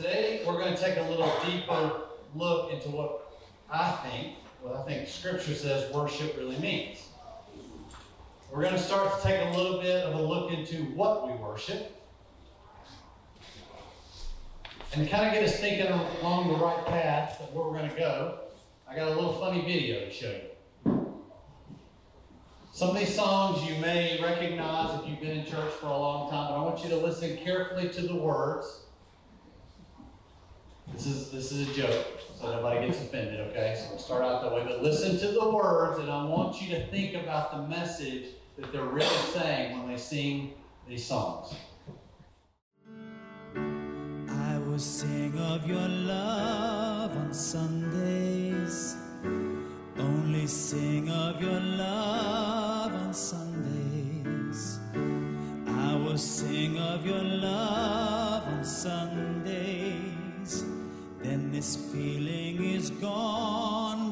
Today, we're going to take a little deeper look into what I think, what I think Scripture says worship really means. We're going to start to take a little bit of a look into what we worship and kind of get us thinking along the right path of where we're going to go. I got a little funny video to show you. Some of these songs you may recognize if you've been in church for a long time, but I want you to listen carefully to the words this is this is a joke, so nobody gets offended, okay? So we'll start out that way. But listen to the words, and I want you to think about the message that they're really saying when they sing these songs. I will sing of your love on Sundays. Only sing of your love on Sundays. I will sing of your love on Sundays. Then this feeling is gone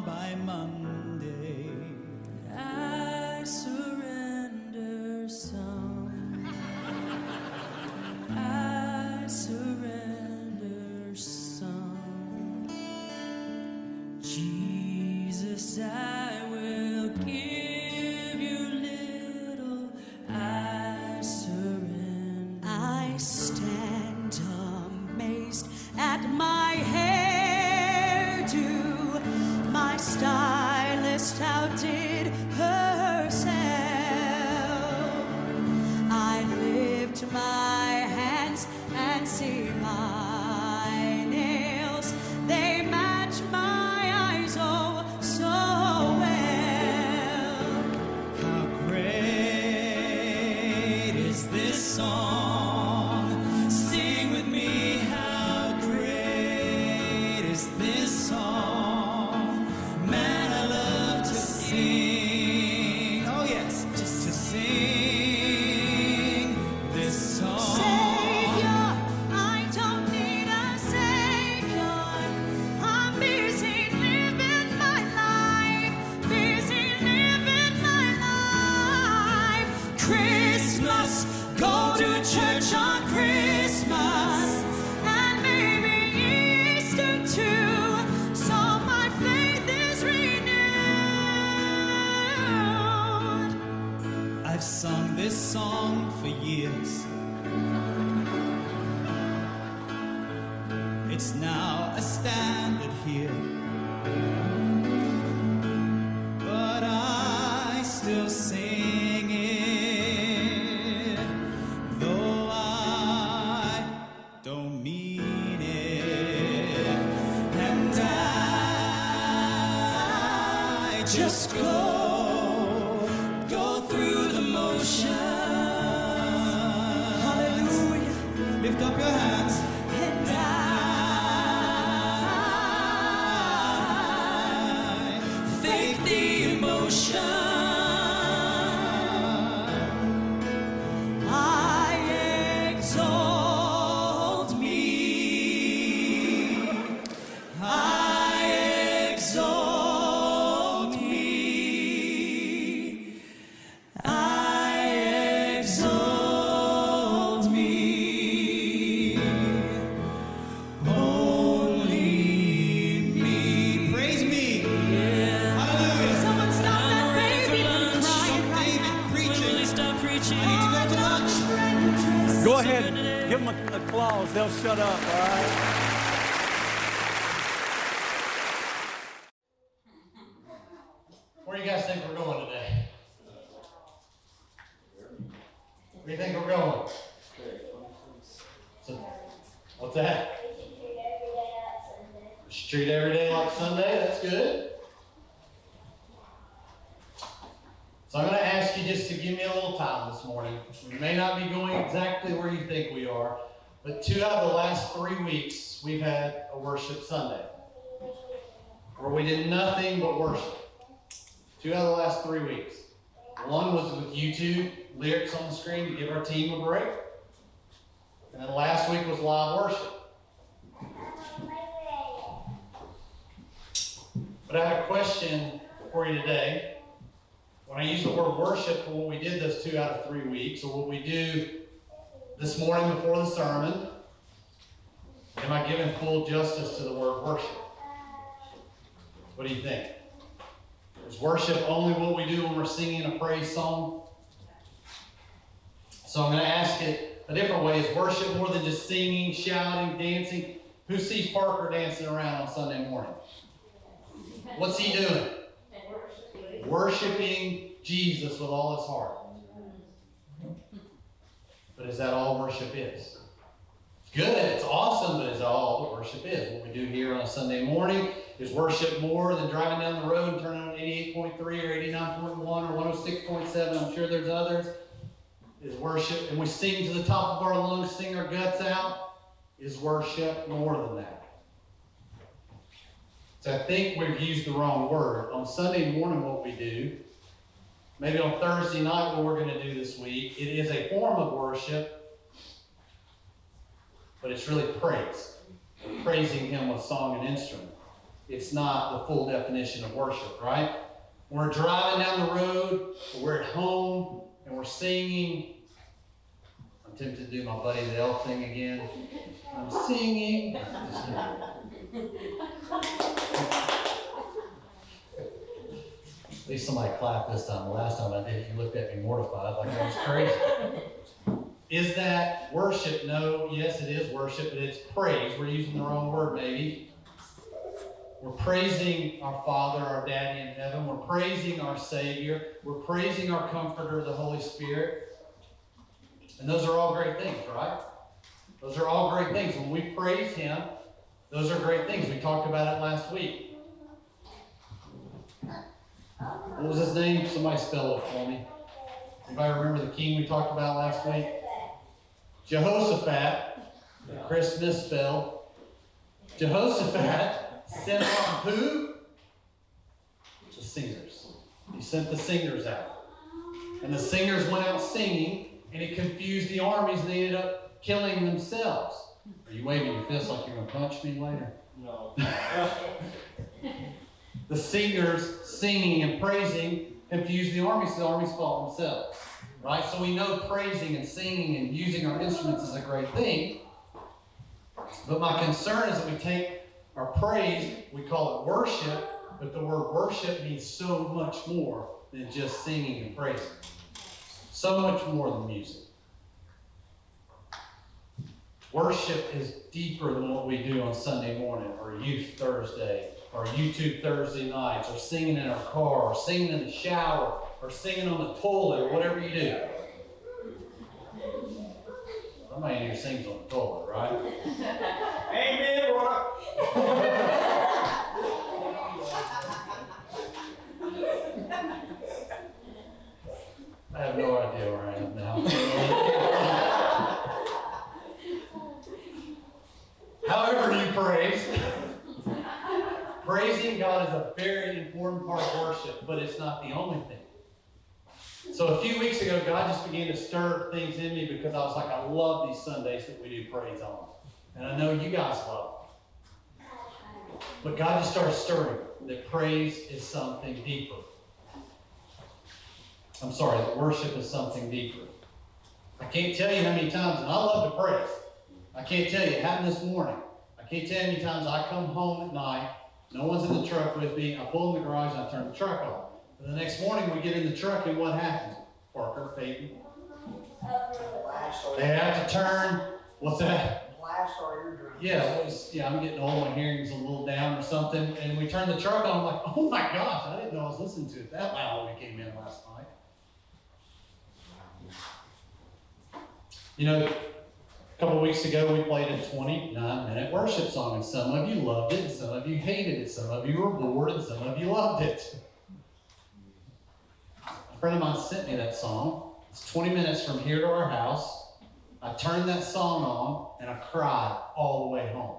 song? Shut up, all right? Where do you guys think we're going today? Where do you think we're going? So, what's that? We should treat every day like Sunday. That's good. So I'm going to ask you just to give me a little time this morning. We may not be going exactly where you think we are, but two out of the last three weeks we've had a worship Sunday where we did nothing but worship. Two out of the last three weeks. One was with YouTube, lyrics on the screen to give our team a break. And then last week was live worship. But I have a question for you today. When I use the word worship for what we did those two out of three weeks, or what we do this morning before the sermon, Am I giving full justice to the word worship? What do you think? Is worship only what we do when we're singing a praise song? So I'm going to ask it a different way. Is worship more than just singing, shouting, dancing? Who sees Parker dancing around on Sunday morning? What's he doing? Worshiping Jesus with all his heart. But is that all worship is? It's good, it's awesome, but that all worship is? What we do here on a Sunday morning is worship more than driving down the road and turning on 88.3 or 89.1 or 106.7. I'm sure there's others. Is worship, and we sing to the top of our lungs, sing our guts out. Is worship more than that? So I think we've used the wrong word. On Sunday morning, what we do, maybe on Thursday night, what we're going to do this week, it is a form of worship, but it's really praise. Praising Him with song and instrument. It's not the full definition of worship, right? We're driving down the road, we're at home, and we're singing. I'm tempted to do my Buddy the Elf thing again. I'm singing. At least somebody clapped this time. The last time I did it, you looked at me mortified like I was crazy. Is that worship? No, yes, it is worship, but it's praise. We're using the wrong word, maybe. We're praising our Father, our Daddy in heaven. We're praising our Savior. We're praising our Comforter, the Holy Spirit. And those are all great things, right? Those are all great things. When we praise Him, those are great things. We talked about it last week. What was his name? Somebody spell it for me. Anybody remember the king we talked about last week? Jehoshaphat. Chris misspelled. Jehoshaphat sent out who? The singers. He sent the singers out. And the singers went out singing, and it confused the armies, and they ended up killing themselves. Are you waving your fist like you're going to punch me later? No. The singers singing and praising confused the armies, so the armies fought themselves. Right? So we know praising and singing and using our instruments is a great thing. But my concern is that we take our praise, we call it worship, but the word worship means so much more than just singing and praising. So much more than music. Worship is deeper than what we do on Sunday morning or Youth Thursday or YouTube Thursday nights or singing in our car or singing in the shower or singing on the toilet or whatever you do. Somebody in here sings on the toilet, right? Amen. I have no idea where I am now. However, you praise. Praising God is a very important part of worship, but it's not the only thing. So a few weeks ago, God just began to stir things in me because I was like, I love these Sundays that we do praise on. And I know you guys love them. But God just started stirring that praise is something deeper. I'm sorry, that worship is something deeper. I can't tell you how many times, and I love to praise. I can't tell you, it happened this morning. I can't tell you how many times I come home at night, no one's in the truck with me, I pull in the garage and I turn the truck on. And the next morning we get in the truck and what happens? Parker, Peyton, they have to turn, what's that? blast our eardrums. Yeah, was, yeah, I'm getting old, my hearing's a little down or something, and we turned the truck on, I'm like, oh my gosh, I didn't know I was listening to it that loud when we came in last night. You know, a couple weeks ago, we played a 29 minute worship song, and some of you loved it, and some of you hated it, some of you were bored, and some of you loved it. A friend of mine sent me that song. It's 20 minutes from here to our house. I turned that song on, and I cried all the way home.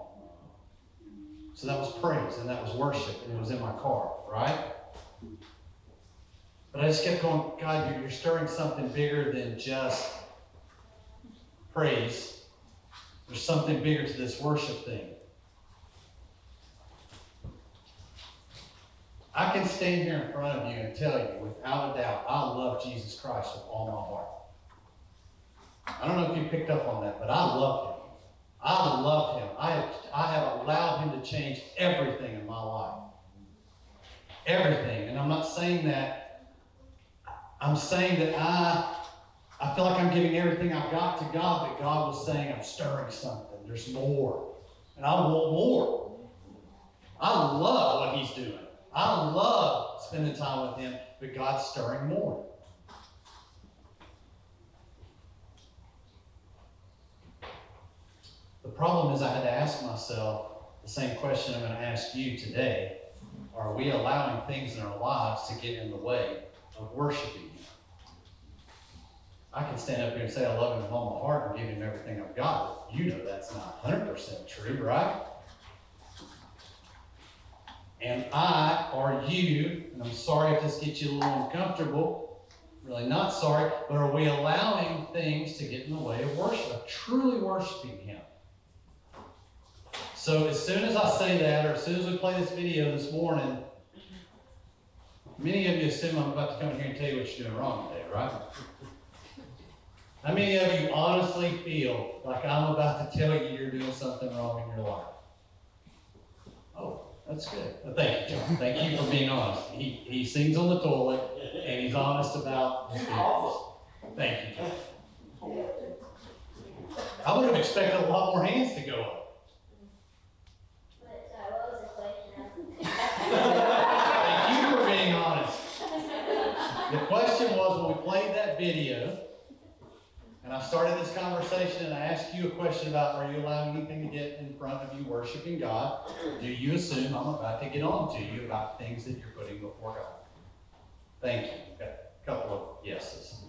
So that was praise, and that was worship, and it was in my car, right? But I just kept going, God, you're, you're stirring something bigger than just praise. There's something bigger to this worship thing. I can stand here in front of you and tell you without a doubt, I love Jesus Christ with all my heart. I don't know if you picked up on that, but I love him. I love him. I have, I have allowed him to change everything in my life. Everything. And I'm not saying that, I'm saying that I, I feel like I'm giving everything I've got to God, but God was saying I'm stirring something. There's more. And I want more. I love what he's doing. I love spending time with him, but God's stirring more. The problem is I had to ask myself the same question I'm going to ask you today. Are we allowing things in our lives to get in the way of worshiping Him? I can stand up here and say I love Him with all my heart and give Him everything I've got. You know that's not 100% true, right? And I or you, and I'm sorry if this gets you a little uncomfortable, really not sorry, but are we allowing things to get in the way of worship, of truly worshiping Him? So as soon as I say that, or as soon as we play this video this morning, many of you assume I'm about to come in here and tell you what you're doing wrong today, right? How many of you honestly feel like I'm about to tell you you're doing something wrong in your life? That's good. Well, thank you, John. Thank you for being honest. He, he sings on the toilet and he's honest about his feelings. Thank you, John. I would have expected a lot more hands to go up. But, uh, John, was the question? Thank you for being honest. The question was when we played that video, and I started this conversation and I asked you a question about are you allowing anything to get in front of you worshiping God? Do you assume I'm about to get on to you about things that you're putting before God? Thank you. Got a couple of yeses.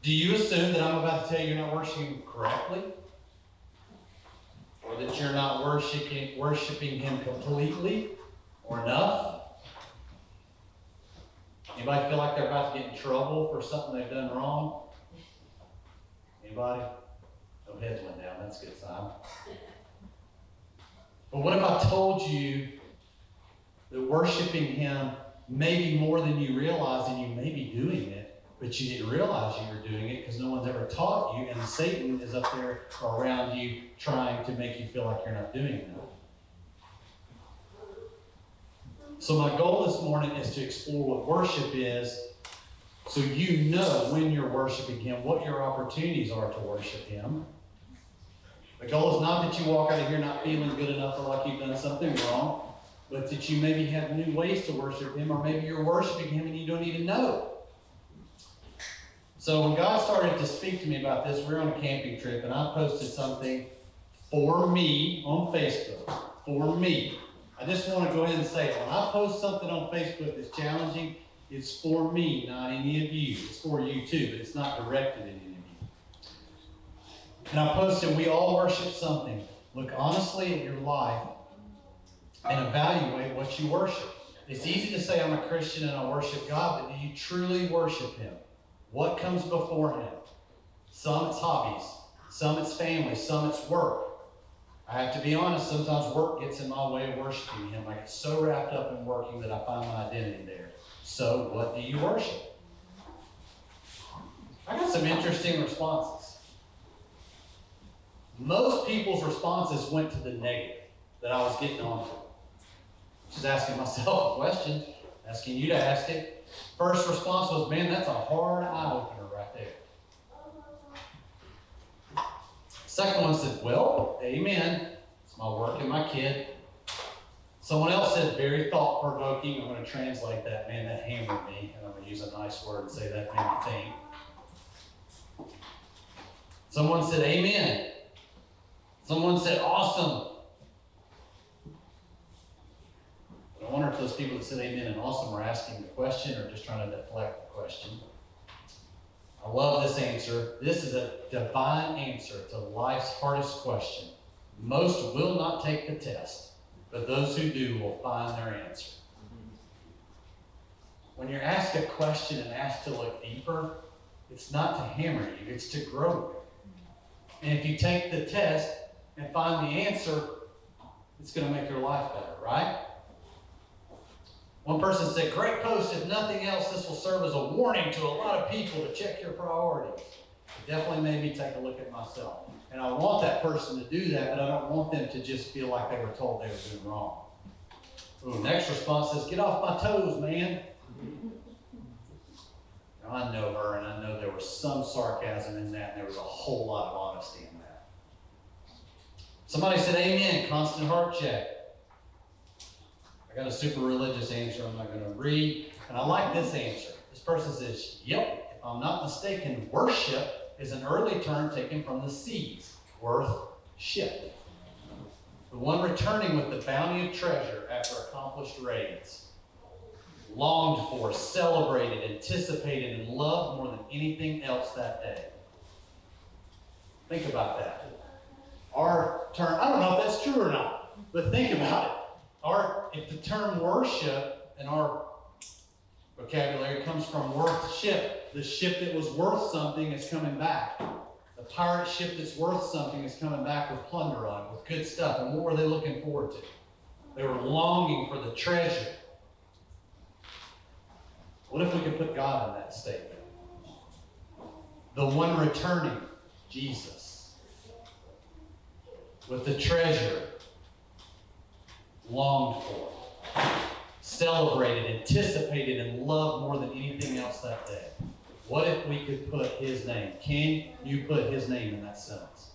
Do you assume that I'm about to tell you you're not worshiping correctly? Or that you're not worshiping, worshiping Him completely or enough? Anybody feel like they're about to get in trouble for something they've done wrong? Anybody? No heads went down, that's a good sign. But what if I told you that worshiping Him may be more than you realize and you may be doing it, but you didn't realize you were doing it because no one's ever taught you, and Satan is up there around you trying to make you feel like you're not doing enough. So my goal this morning is to explore what worship is so you know when you're worshiping Him, what your opportunities are to worship Him. The goal is not that you walk out of here not feeling good enough or like you've done something wrong, but that you maybe have new ways to worship Him, or maybe you're worshiping Him and you don't even know. So when God started to speak to me about this, we were on a camping trip, and I posted something for me on Facebook. For me. I just want to go ahead and say it. When I post something on Facebook that's challenging, it's for me, not any of you. It's for you too, but it's not directed at any of you. And I posted, we all worship something. Look honestly at your life and evaluate what you worship. It's easy to say I'm a Christian and I worship God, but do you truly worship Him? What comes before Him? Some it's hobbies, some it's family, some it's work. I have to be honest, sometimes work gets in my way of worshiping Him. I get so wrapped up in working that I find my identity there. So, what do you worship? I got some interesting responses. Most people's responses went to the negative that I was getting onto. Just asking myself a question, asking you to ask it. First response was, man, that's a hard eye opener right there. Second one said, well, amen. It's my work and my kid. Someone else said, very thought provoking. I'm going to translate that. Man, that hammered me. And I'm going to use a nice word and say that made me think. Someone said, amen. Someone said, awesome. I wonder if those people that said amen and awesome were asking the question or just trying to deflect the question. I love this answer. This is a divine answer to life's hardest question. Most will not take the test, but those who do will find their answer. When you're asked a question and asked to look deeper, it's not to hammer you, it's to grow. And if you take the test and find the answer, it's going to make your life better, right? One person said, Great post. If nothing else, this will serve as a warning to a lot of people to check your priorities. It definitely made me take a look at myself. And I want that person to do that, but I don't want them to just feel like they were told they were doing wrong. Ooh, next response says, get off my toes, man. Now, I know her, and I know there was some sarcasm in that, and there was a whole lot of honesty in that. Somebody said, Amen, constant heart check. I got a super religious answer I'm not going to read, and I like this answer. This person says, Yep, if I'm not mistaken, worship is an early term taken from the seas, worth ship. The one returning with the bounty of treasure after accomplished raids longed for, celebrated, anticipated, and loved more than anything else that day. Think about that. Our term, I don't know if that's true or not, but think about it. Our, if the term worship in our vocabulary comes from worth ship, the ship that was worth something is coming back. The pirate ship that's worth something is coming back with plunder on it, with good stuff. And what were they looking forward to? They were longing for the treasure. What if we could put God in that statement? The one returning, Jesus, with the treasure longed for, celebrated, anticipated, and loved more than anything else that day. What if we could put his name? Can you put his name in that sentence?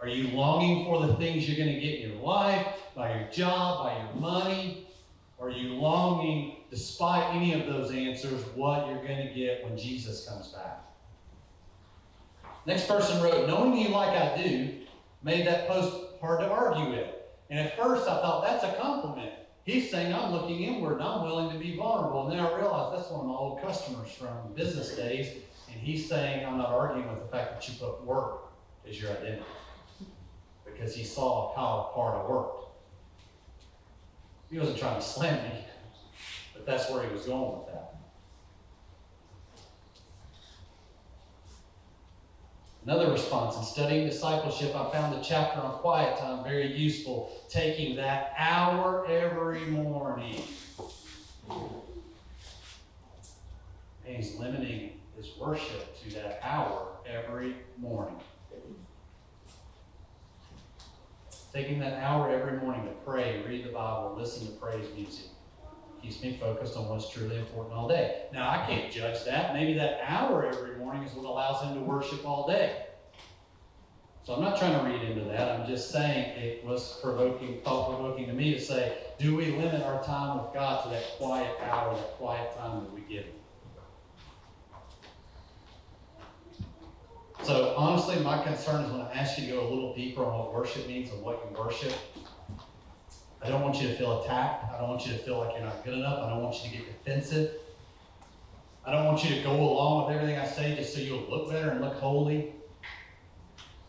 Are you longing for the things you're going to get in your life, by your job, by your money? Are you longing, despite any of those answers, what you're going to get when Jesus comes back? Next person wrote, Knowing you like I do made that post hard to argue with. And at first I thought that's a compliment. He's saying I'm looking inward and I'm willing to be vulnerable. And then I realized that's one of my old customers from business days. And he's saying I'm not arguing with the fact that you put work as your identity. Because he saw how hard I worked. He wasn't trying to slam me, but that's where he was going with that. Another response in studying discipleship, I found the chapter on quiet time very useful, taking that hour every morning. And he's limiting his worship to that hour every morning. Taking that hour every morning to pray, read the Bible, listen to praise music keeps me focused on what's truly important all day. Now, I can't judge that. Maybe that hour every morning is what allows him to worship all day. So I'm not trying to read into that. I'm just saying it was provoking, thought provoking to me to say, do we limit our time with God to that quiet hour, that quiet time that we give Him? So honestly, my concern is when I ask you to go a little deeper on what worship means and what you worship, I don't want you to feel attacked. I don't want you to feel like you're not good enough. I don't want you to get defensive. I don't want you to go along with everything I say just so you'll look better and look holy.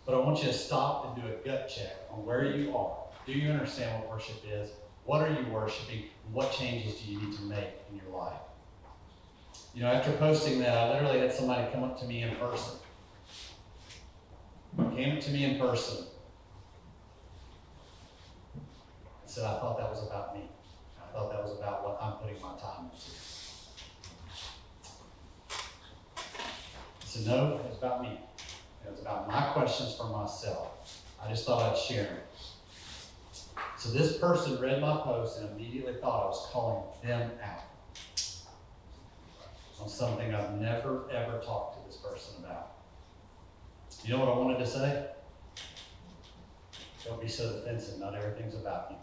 But I want you to stop and do a gut check on where you are. Do you understand what worship is? What are you worshiping? What changes do you need to make in your life? You know, after posting that, I literally had somebody come up to me in person. Came up to me in person said, I thought that was about me. I thought that was about what I'm putting my time into. I said, no, it was about me. It was about my questions for myself. I just thought I'd share them. So this person read my post and immediately thought I was calling them out on something I've never, ever talked to this person about. You know what I wanted to say? Don't be so defensive. Not everything's about you.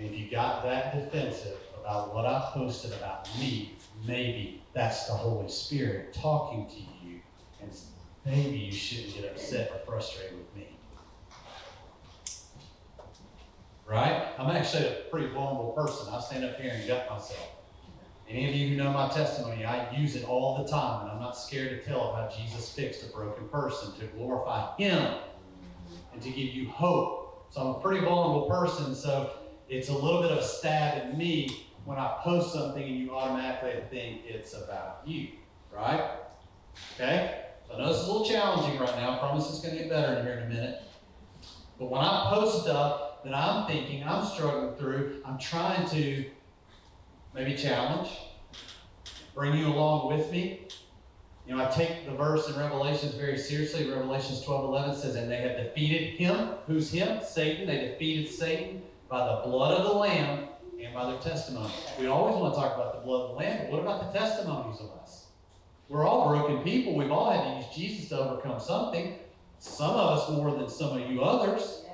And if you got that defensive about what I posted about me, maybe that's the Holy Spirit talking to you, and maybe you shouldn't get upset or frustrated with me. Right? I'm actually a pretty vulnerable person. I stand up here and gut myself. Any of you who know my testimony, I use it all the time, and I'm not scared to tell how Jesus fixed a broken person to glorify Him and to give you hope. So I'm a pretty vulnerable person, so it's a little bit of a stab at me when I post something and you automatically think it's about you, right? Okay? So I know is a little challenging right now. I promise it's going to get better in here in a minute. But when I post stuff that I'm thinking, I'm struggling through, I'm trying to maybe challenge, bring you along with me You know, I take the verse in Revelations very seriously. Revelations 12 11 says, And they have defeated him. Who's him? Satan. They defeated Satan by the blood of the Lamb and by their testimony. We always want to talk about the blood of the Lamb, but what about the testimonies of us? We're all broken people. We've all had to use Jesus to overcome something. Some of us more than some of you others.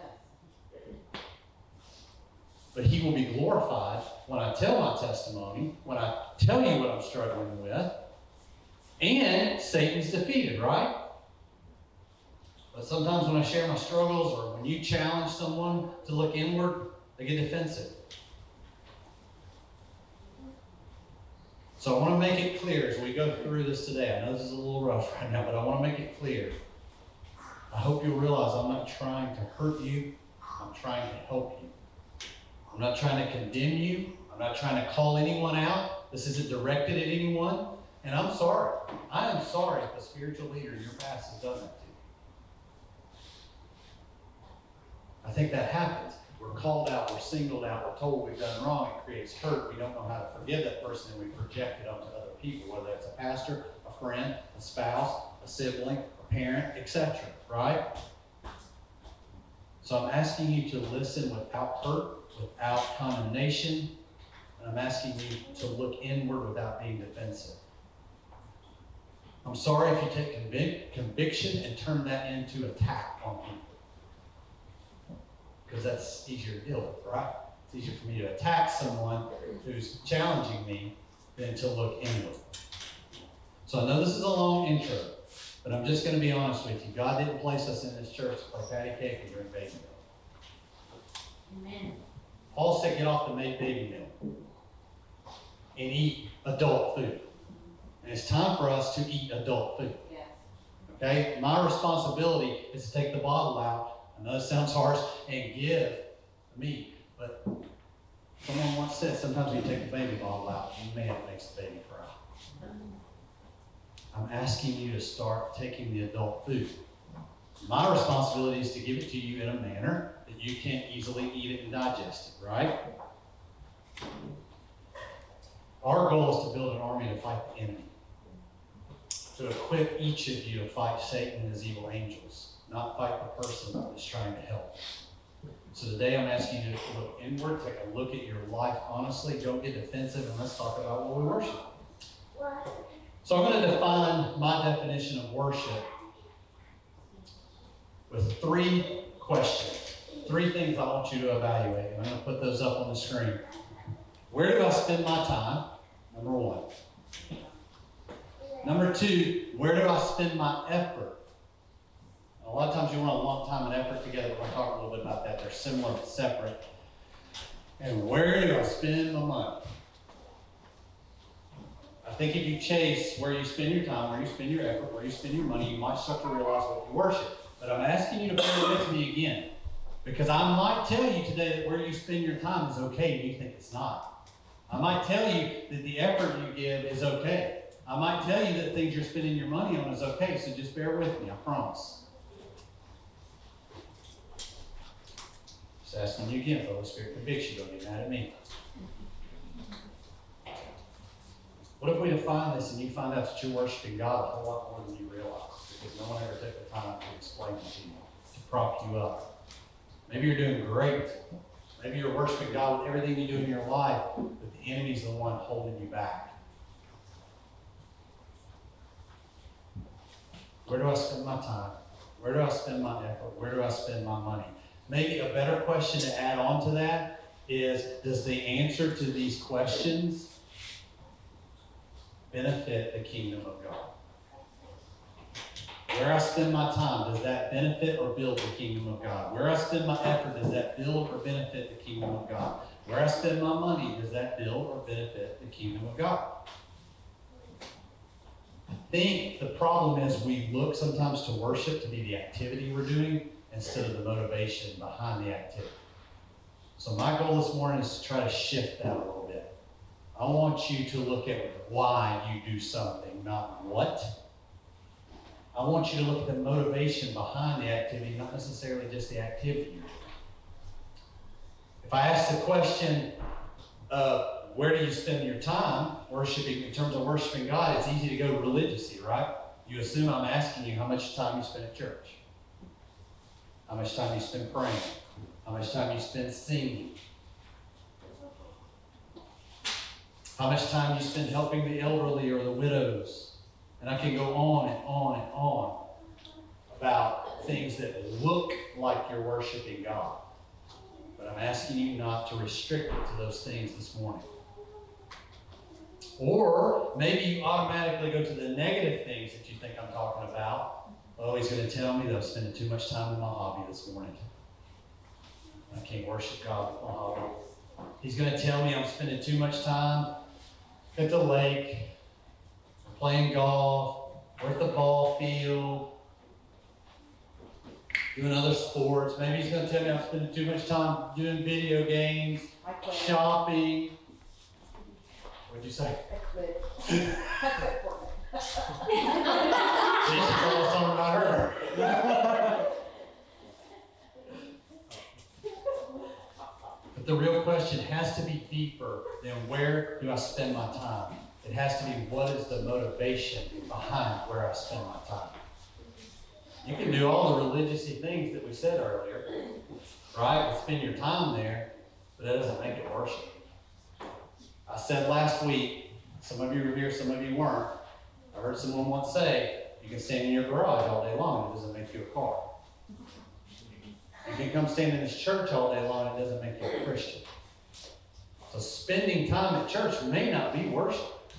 But he will be glorified when I tell my testimony, when I tell you what I'm struggling with. And Satan's defeated, right? But sometimes when I share my struggles or when you challenge someone to look inward, they get defensive. So I want to make it clear as we go through this today. I know this is a little rough right now, but I want to make it clear. I hope you'll realize I'm not trying to hurt you, I'm trying to help you. I'm not trying to condemn you. I'm not trying to call anyone out. This isn't directed at anyone. And I'm sorry. I am sorry if a spiritual leader in your past has done that to you. I think that happens. We're called out, we're singled out, we're told we've done wrong. It creates hurt. We don't know how to forgive that person and we project it onto other people, whether it's a pastor, a friend, a spouse, a sibling, a parent, etc. Right? So I'm asking you to listen without hurt without condemnation. And I'm asking you to look inward without being defensive. I'm sorry if you take convic- conviction and turn that into attack on people. Because that's easier to deal with, right? It's easier for me to attack someone who's challenging me than to look inward. So I know this is a long intro, but I'm just going to be honest with you. God didn't place us in this church to play patty cake and drink baby milk. Amen. Paul said, get off the make baby milk and eat adult food. And it's time for us to eat adult food. Yes. Okay? My responsibility is to take the bottle out. I know it sounds harsh and give me, but someone once said sometimes when you take the baby bottle out, the man, makes the baby cry. Mm-hmm. I'm asking you to start taking the adult food. My responsibility is to give it to you in a manner that you can't easily eat it and digest it, right? Our goal is to build an army to fight the enemy. To equip each of you to fight Satan and his evil angels, not fight the person that's trying to help. So today I'm asking you to look inward, take a look at your life honestly, don't get defensive, and let's talk about what we worship. So I'm going to define my definition of worship with three questions, three things I want you to evaluate. I'm going to put those up on the screen. Where do I spend my time? Number one. Number two, where do I spend my effort? A lot of times you want to lump time and effort together. We'll talk a little bit about that. They're similar but separate. And where do I spend my money? I think if you chase where you spend your time, where you spend your effort, where you spend your money, you might start to realize what you worship. But I'm asking you to bear with me again. Because I might tell you today that where you spend your time is okay and you think it's not. I might tell you that the effort you give is okay. I might tell you that things you're spending your money on is okay, so just bear with me, I promise. Asking you again, the Holy Spirit convicts you, don't get mad at me. What if we define this and you find out that you're worshiping God a whole lot more than you realize? Because no one ever took the time to explain it to you, to prop you up. Maybe you're doing great. Maybe you're worshiping God with everything you do in your life, but the enemy's the one holding you back. Where do I spend my time? Where do I spend my effort? Where do I spend my money? Maybe a better question to add on to that is Does the answer to these questions benefit the kingdom of God? Where I spend my time, does that benefit or build the kingdom of God? Where I spend my effort, does that build or benefit the kingdom of God? Where I spend my money, does that build or benefit the kingdom of God? I think the problem is we look sometimes to worship to be the activity we're doing instead of the motivation behind the activity. So my goal this morning is to try to shift that a little bit. I want you to look at why you do something, not what. I want you to look at the motivation behind the activity, not necessarily just the activity. If I ask the question, uh, where do you spend your time worshiping, in terms of worshiping God, it's easy to go religiously, right? you assume I'm asking you how much time you spend at church, how much time you spend praying, how much time you spend singing, how much time you spend helping the elderly or the widows. And I can go on and on and on about things that look like you're worshiping God. But I'm asking you not to restrict it to those things this morning. Or maybe you automatically go to the negative things that you think I'm talking about. Oh, he's going to tell me that I'm spending too much time in my hobby this morning. I can't worship God with my hobby. He's going to tell me I'm spending too much time at the lake, playing golf, or at the ball field, doing other sports. Maybe he's going to tell me I'm spending too much time doing video games, shopping. What'd you say? I quit. I quit But the real question has to be deeper than where do I spend my time? It has to be what is the motivation behind where I spend my time? You can do all the religious things that we said earlier, right? And spend your time there, but that doesn't make it worship. I said last week, some of you were here, some of you weren't. I heard someone once say, you can stand in your garage all day long, it doesn't make you a car. You can come stand in this church all day long, it doesn't make you a Christian. So spending time at church may not be worship.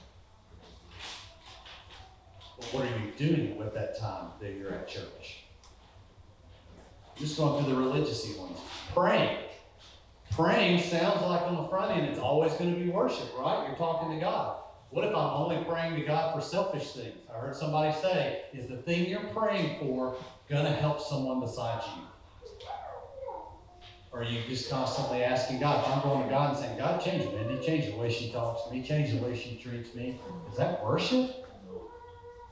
But what are you doing with that time that you're at church? Just going through the religious ones. Praying. Praying sounds like on the front end it's always going to be worship, right? You're talking to God. What if I'm only praying to God for selfish things? I heard somebody say, is the thing you're praying for going to help someone besides you? Or are you just constantly asking God? If I'm going to God and saying, God, change Mindy, change the way she talks to me, change the way she treats me. Is that worship?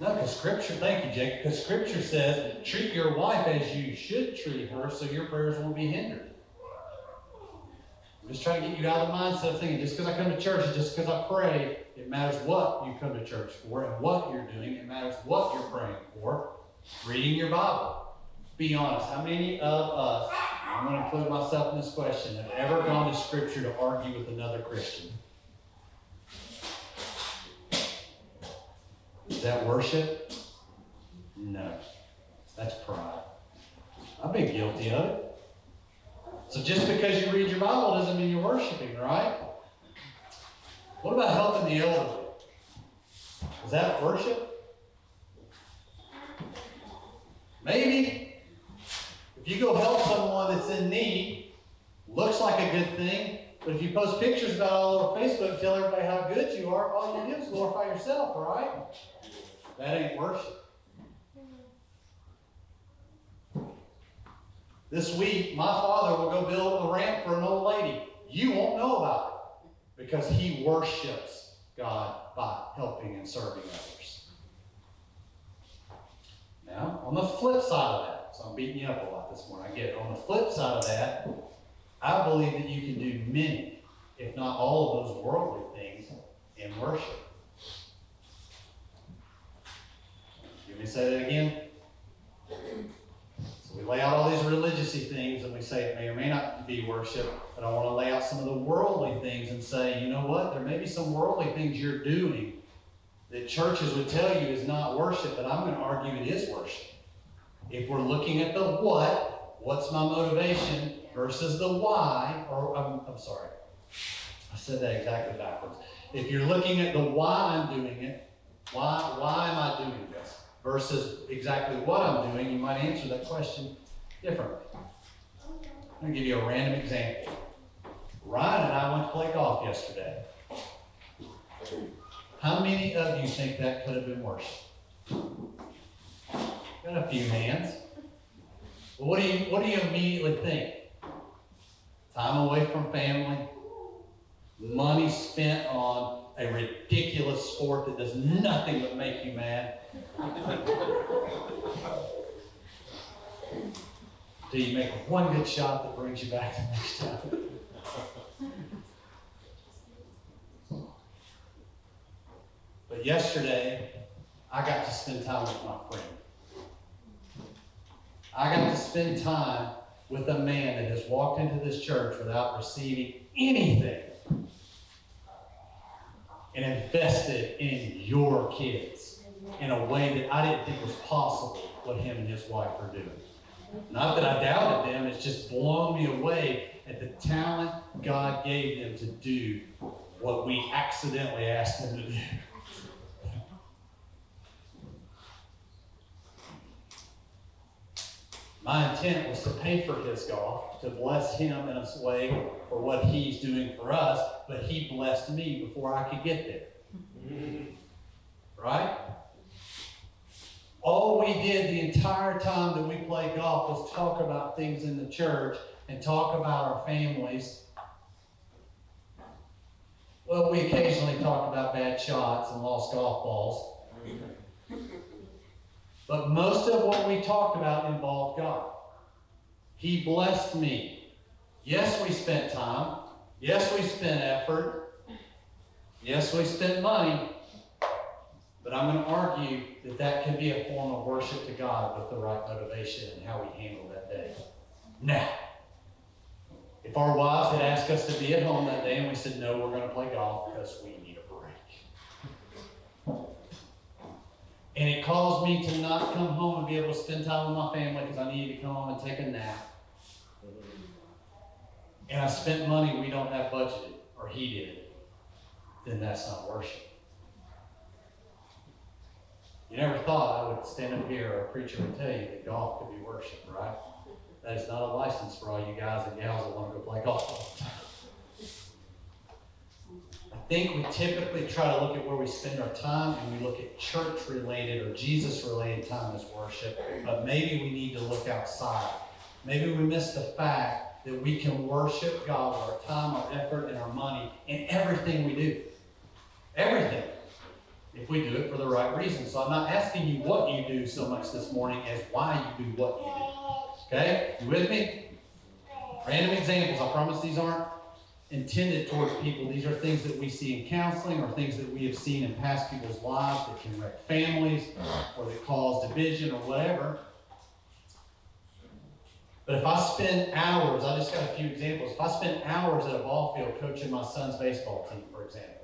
No, because Scripture, thank you, Jake, because Scripture says, treat your wife as you should treat her so your prayers won't be hindered. I'm just trying to get you out of the mindset of thinking just because I come to church, just because I pray, it matters what you come to church for and what you're doing. It matters what you're praying for. Reading your Bible. Be honest. How many of us, I'm going to include myself in this question, have ever gone to Scripture to argue with another Christian? Is that worship? No. That's pride. I've been guilty of it. So just because you read your Bible doesn't mean you're worshiping, right? What about helping the elderly? Is that worship? Maybe. If you go help someone that's in need, looks like a good thing, but if you post pictures about it all over Facebook tell everybody how good you are, all you do is glorify yourself, right? That ain't worship. This week, my father will go build a ramp for an old lady. You won't know about it because he worships God by helping and serving others. Now, on the flip side of that, so I'm beating you up a lot this morning, I get it. On the flip side of that, I believe that you can do many, if not all of those worldly things in worship. Let me say that again. So we lay out all these religious things and we say it may or may not be worship, but I want to lay out some of the worldly things and say, you know what? There may be some worldly things you're doing that churches would tell you is not worship, but I'm going to argue it is worship. If we're looking at the what, what's my motivation versus the why, or I'm, I'm sorry, I said that exactly backwards. If you're looking at the why I'm doing it, why, why am I doing this? Versus exactly what I'm doing, you might answer that question differently. I'm going to give you a random example. Ryan and I went to play golf yesterday. How many of you think that could have been worse? Got a few hands. What do you what do you immediately think? Time away from family, money spent on a ridiculous sport that does nothing but make you mad. Do you make one good shot that brings you back the next time? But yesterday, I got to spend time with my friend. I got to spend time with a man that has walked into this church without receiving anything and invested in your kids in a way that I didn't think was possible what him and his wife are doing. Not that I doubted them, it's just blown me away at the talent God gave them to do what we accidentally asked them to do. My intent was to pay for his golf, to bless him in a way for what he's doing for us, but he blessed me before I could get there. Mm-hmm. Right? All we did the entire time that we played golf was talk about things in the church and talk about our families. Well, we occasionally talked about bad shots and lost golf balls. But most of what we talked about involved God. He blessed me. Yes, we spent time. Yes, we spent effort. Yes, we spent money. But I'm going to argue that that can be a form of worship to God with the right motivation and how we handle that day. Now, if our wives had asked us to be at home that day and we said, no, we're going to play golf because we need a break. And it caused me to not come home and be able to spend time with my family because I needed to come home and take a nap. And I spent money we don't have budgeted, or he did, then that's not worship. You never thought I would stand up here or a preacher would tell you that golf could be worship, right? That is not a license for all you guys and gals that want to go play golf. I think we typically try to look at where we spend our time and we look at church related or Jesus related time as worship, but maybe we need to look outside. Maybe we miss the fact that we can worship God with our time, our effort, and our money in everything we do. Everything if we do it for the right reason. So I'm not asking you what you do so much this morning as why you do what you do. Okay? You with me? Random examples. I promise these aren't intended towards people. These are things that we see in counseling or things that we have seen in past people's lives that can wreck families or that cause division or whatever. But if I spend hours, I just got a few examples. If I spend hours at a ball field coaching my son's baseball team, for example,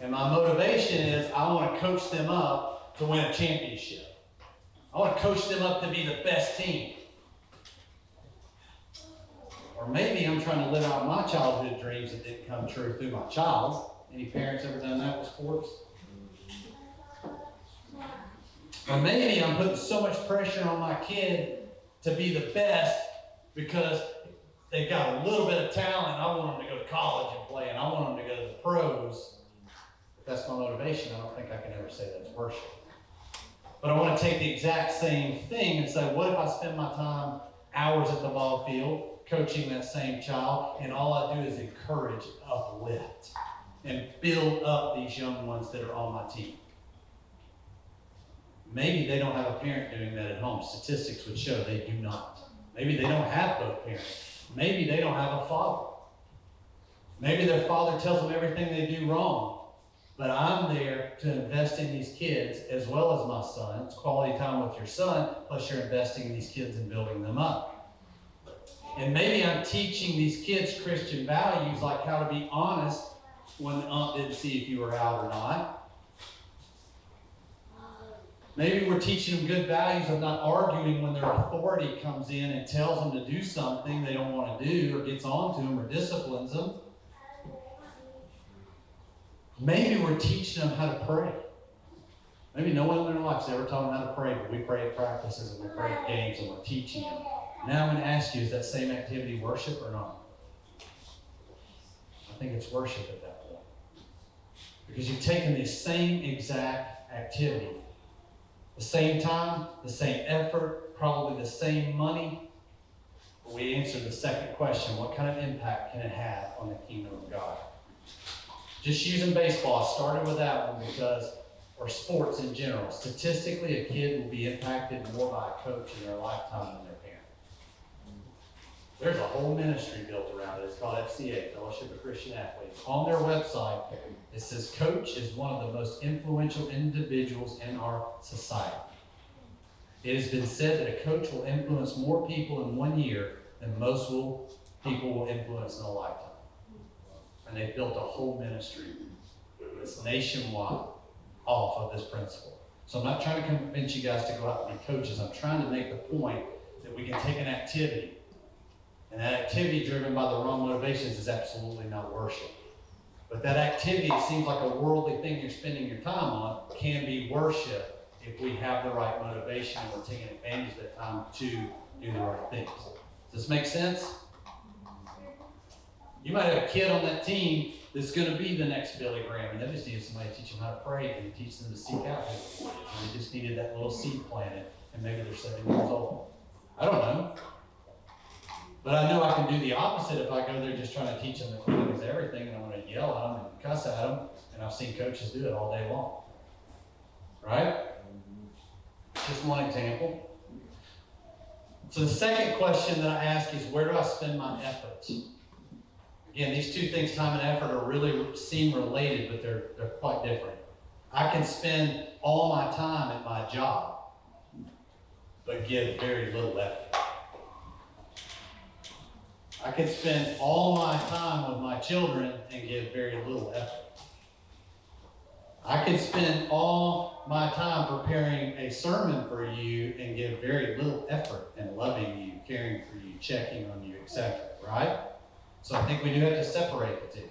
and my motivation is I want to coach them up to win a championship. I want to coach them up to be the best team. Or maybe I'm trying to live out my childhood dreams that didn't come true through my child. Any parents ever done that with sports? Or maybe I'm putting so much pressure on my kid to be the best because they've got a little bit of talent. I want them to go to college and play, and I want them to go to the pros. That's my motivation, I don't think I can ever say that's worship. But I want to take the exact same thing and say, what if I spend my time hours at the ball field coaching that same child, and all I do is encourage, uplift, and build up these young ones that are on my team? Maybe they don't have a parent doing that at home. Statistics would show they do not. Maybe they don't have both parents. Maybe they don't have a father. Maybe their father tells them everything they do wrong. But I'm there to invest in these kids as well as my son. It's quality time with your son, plus you're investing in these kids and building them up. And maybe I'm teaching these kids Christian values like how to be honest when the aunt didn't see if you were out or not. Maybe we're teaching them good values of not arguing when their authority comes in and tells them to do something they don't want to do or gets on to them or disciplines them. Maybe we're teaching them how to pray. Maybe no one in their life's ever taught them how to pray, but we pray at practices and we pray at games and we're teaching them. Now I'm going to ask you, is that same activity worship or not? I think it's worship at that point. Because you've taken the same exact activity, the same time, the same effort, probably the same money. But we answered the second question what kind of impact can it have on the kingdom of God? Just using baseball, I started with that one because, or sports in general, statistically, a kid will be impacted more by a coach in their lifetime than their parent. There's a whole ministry built around it. It's called FCA, Fellowship of Christian Athletes. On their website, it says coach is one of the most influential individuals in our society. It has been said that a coach will influence more people in one year than most will, people will influence in a lifetime. And they built a whole ministry. It's nationwide off of this principle. So I'm not trying to convince you guys to go out and be coaches. I'm trying to make the point that we can take an activity, and that activity driven by the wrong motivations is absolutely not worship. But that activity, it seems like a worldly thing you're spending your time on, can be worship if we have the right motivation and we're taking advantage of that time to do the right things. Does this make sense? You might have a kid on that team that's going to be the next Billy Graham, and they just need somebody to teach them how to pray and teach them to seek out. And they just needed that little seed planted, and maybe they're seven years old. I don't know. But I know I can do the opposite if I go there just trying to teach them that cleaning is everything, and I'm going to yell at them and cuss at them, and I've seen coaches do it all day long. Right? Just one example. So the second question that I ask is, where do I spend my efforts? Again, these two things, time and effort, are really seem related, but they're, they're quite different. I can spend all my time at my job, but give very little effort. I can spend all my time with my children and give very little effort. I can spend all my time preparing a sermon for you and give very little effort in loving you, caring for you, checking on you, etc. Right? So I think we do have to separate the two.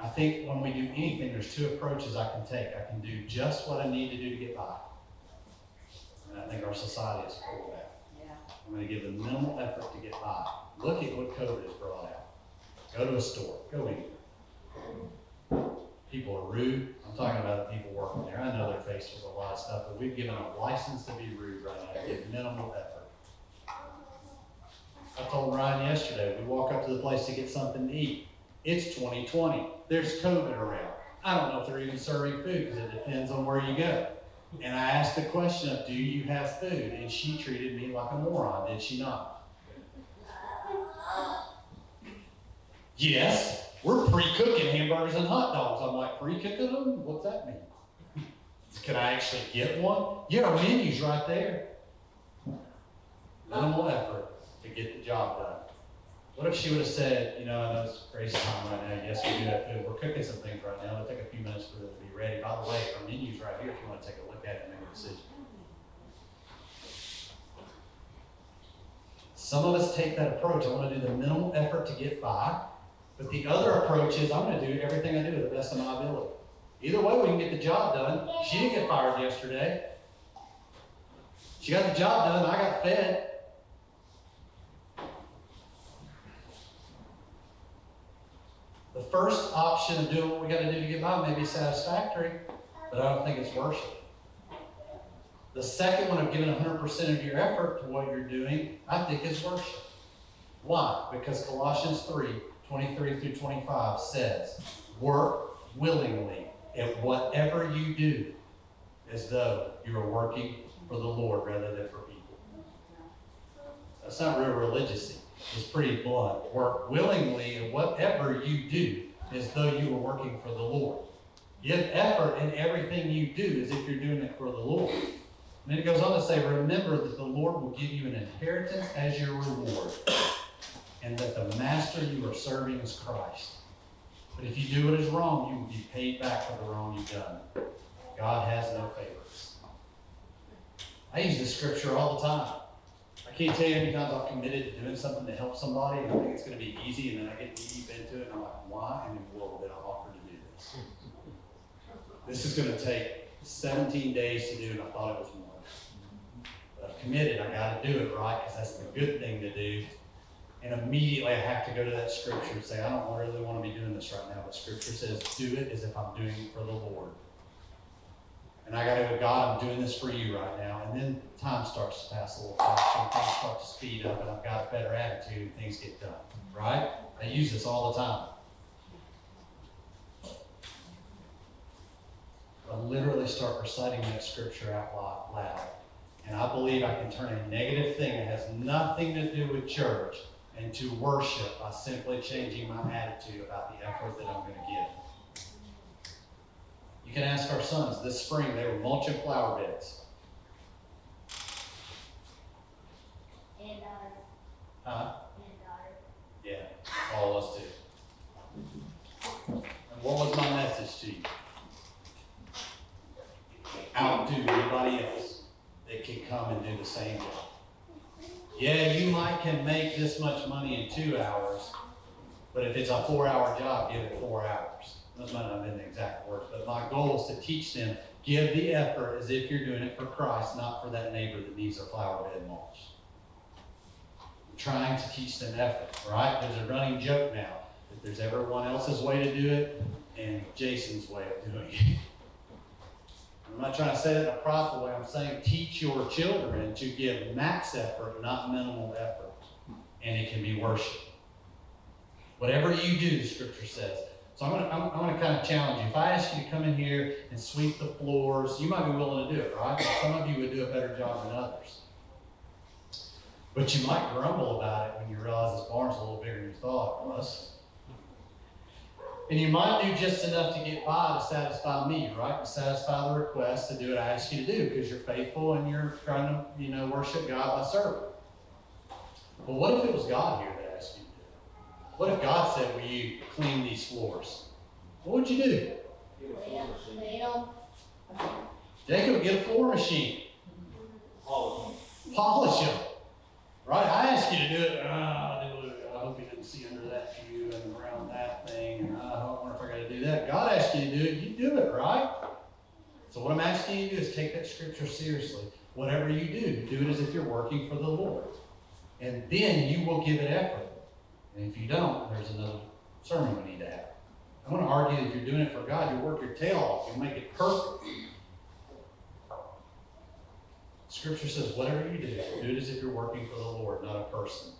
I think when we do anything, there's two approaches I can take. I can do just what I need to do to get by. And I think our society is full of that. Yeah. I'm going to give the minimal effort to get by. Look at what COVID has brought out. Go to a store, go anywhere. People are rude. I'm talking about the people working there. I know they're faced with a lot of stuff, but we've given a license to be rude right now, give minimal effort. I told Ryan yesterday, we walk up to the place to get something to eat. It's 2020. There's COVID around. I don't know if they're even serving food because it depends on where you go. And I asked the question of, do you have food? And she treated me like a moron, did she not? Yes, we're pre-cooking hamburgers and hot dogs. I'm like, pre-cooking them? What's that mean? Can I actually get one? Yeah, our menu's right there. Minimal effort to get the job done. What if she would have said, you know, I know it's crazy time right now. Yes, we do have food. We're cooking some things right now. It'll take a few minutes for it to be ready. By the way, our menu's right here if you want to take a look at it and make a decision. Some of us take that approach. I want to do the minimal effort to get by. But the other approach is I'm going to do everything I do to the best of my ability. Either way, we can get the job done. She didn't get fired yesterday. She got the job done. I got fed. The first option of doing what we got to do to get by may be satisfactory, but I don't think it's worship. The second one of giving 100% of your effort to what you're doing, I think is worship. Why? Because Colossians 3 23 through 25 says, Work willingly at whatever you do as though you are working for the Lord rather than for people. That's not real religious. It's pretty blunt. Work willingly at whatever you do as though you were working for the Lord. Give effort in everything you do as if you're doing it for the Lord. And then it goes on to say, remember that the Lord will give you an inheritance as your reward, and that the master you are serving is Christ. But if you do what is wrong, you will be paid back for the wrong you've done. God has no favorites. I use this scripture all the time. I can't tell you how many times I've committed to doing something to help somebody, and I think it's going to be easy, and then I get deep into it, and I'm like, why in the world did I offer to do this? This is going to take 17 days to do, and I thought it was more. But I've committed, I got to do it right, because that's the good thing to do. And immediately I have to go to that scripture and say, I don't really want to be doing this right now, but scripture says, do it as if I'm doing it for the Lord. And I got to go, God, I'm doing this for you right now. And then time starts to pass a little faster, things start to speed up, and I've got a better attitude, and things get done. Right? I use this all the time. A literally start reciting that scripture out loud. And I believe I can turn a negative thing that has nothing to do with church into worship by simply changing my attitude about the effort that I'm going to give. You can ask our sons this spring, they were mulching flower beds. And, uh, Huh? and, uh, Yeah, all of us do. And what was my message to you? Outdo anybody else that can come and do the same job. Yeah, you might can make this much money in two hours, but if it's a four-hour job, give it four hours. Those might not have been the exact words, but my goal is to teach them, give the effort as if you're doing it for Christ, not for that neighbor that needs a flower bed mulched trying to teach them effort, right? There's a running joke now that there's everyone else's way to do it and Jason's way of doing it. I'm not trying to say it in a prideful way. I'm saying teach your children to give max effort, not minimal effort. And it can be worship. Whatever you do, the scripture says. So I'm gonna, I'm, I'm gonna kind of challenge you. If I ask you to come in here and sweep the floors, you might be willing to do it, right? Some of you would do a better job than others. But you might grumble about it when you realize this barn's a little bigger than you thought it was. And you might do just enough to get by to satisfy me, right? To satisfy the request to do what I ask you to do because you're faithful and you're trying to, you know, worship God by serving. But what if it was God here that asked you to do it? What if God said, Will you clean these floors? What would you do? clean 'em, clean 'em. Jacob, get a floor machine. Polish them. Right? I asked you to do it. Ah, that. God asked you to do it. You do it, right? So what I'm asking you to do is take that scripture seriously. Whatever you do, do it as if you're working for the Lord. And then you will give it effort. And if you don't, there's another sermon we need to have. I'm going to argue if you're doing it for God, you'll work your tail off. You'll make it perfect. Scripture says, whatever you do, do it as if you're working for the Lord, not a person.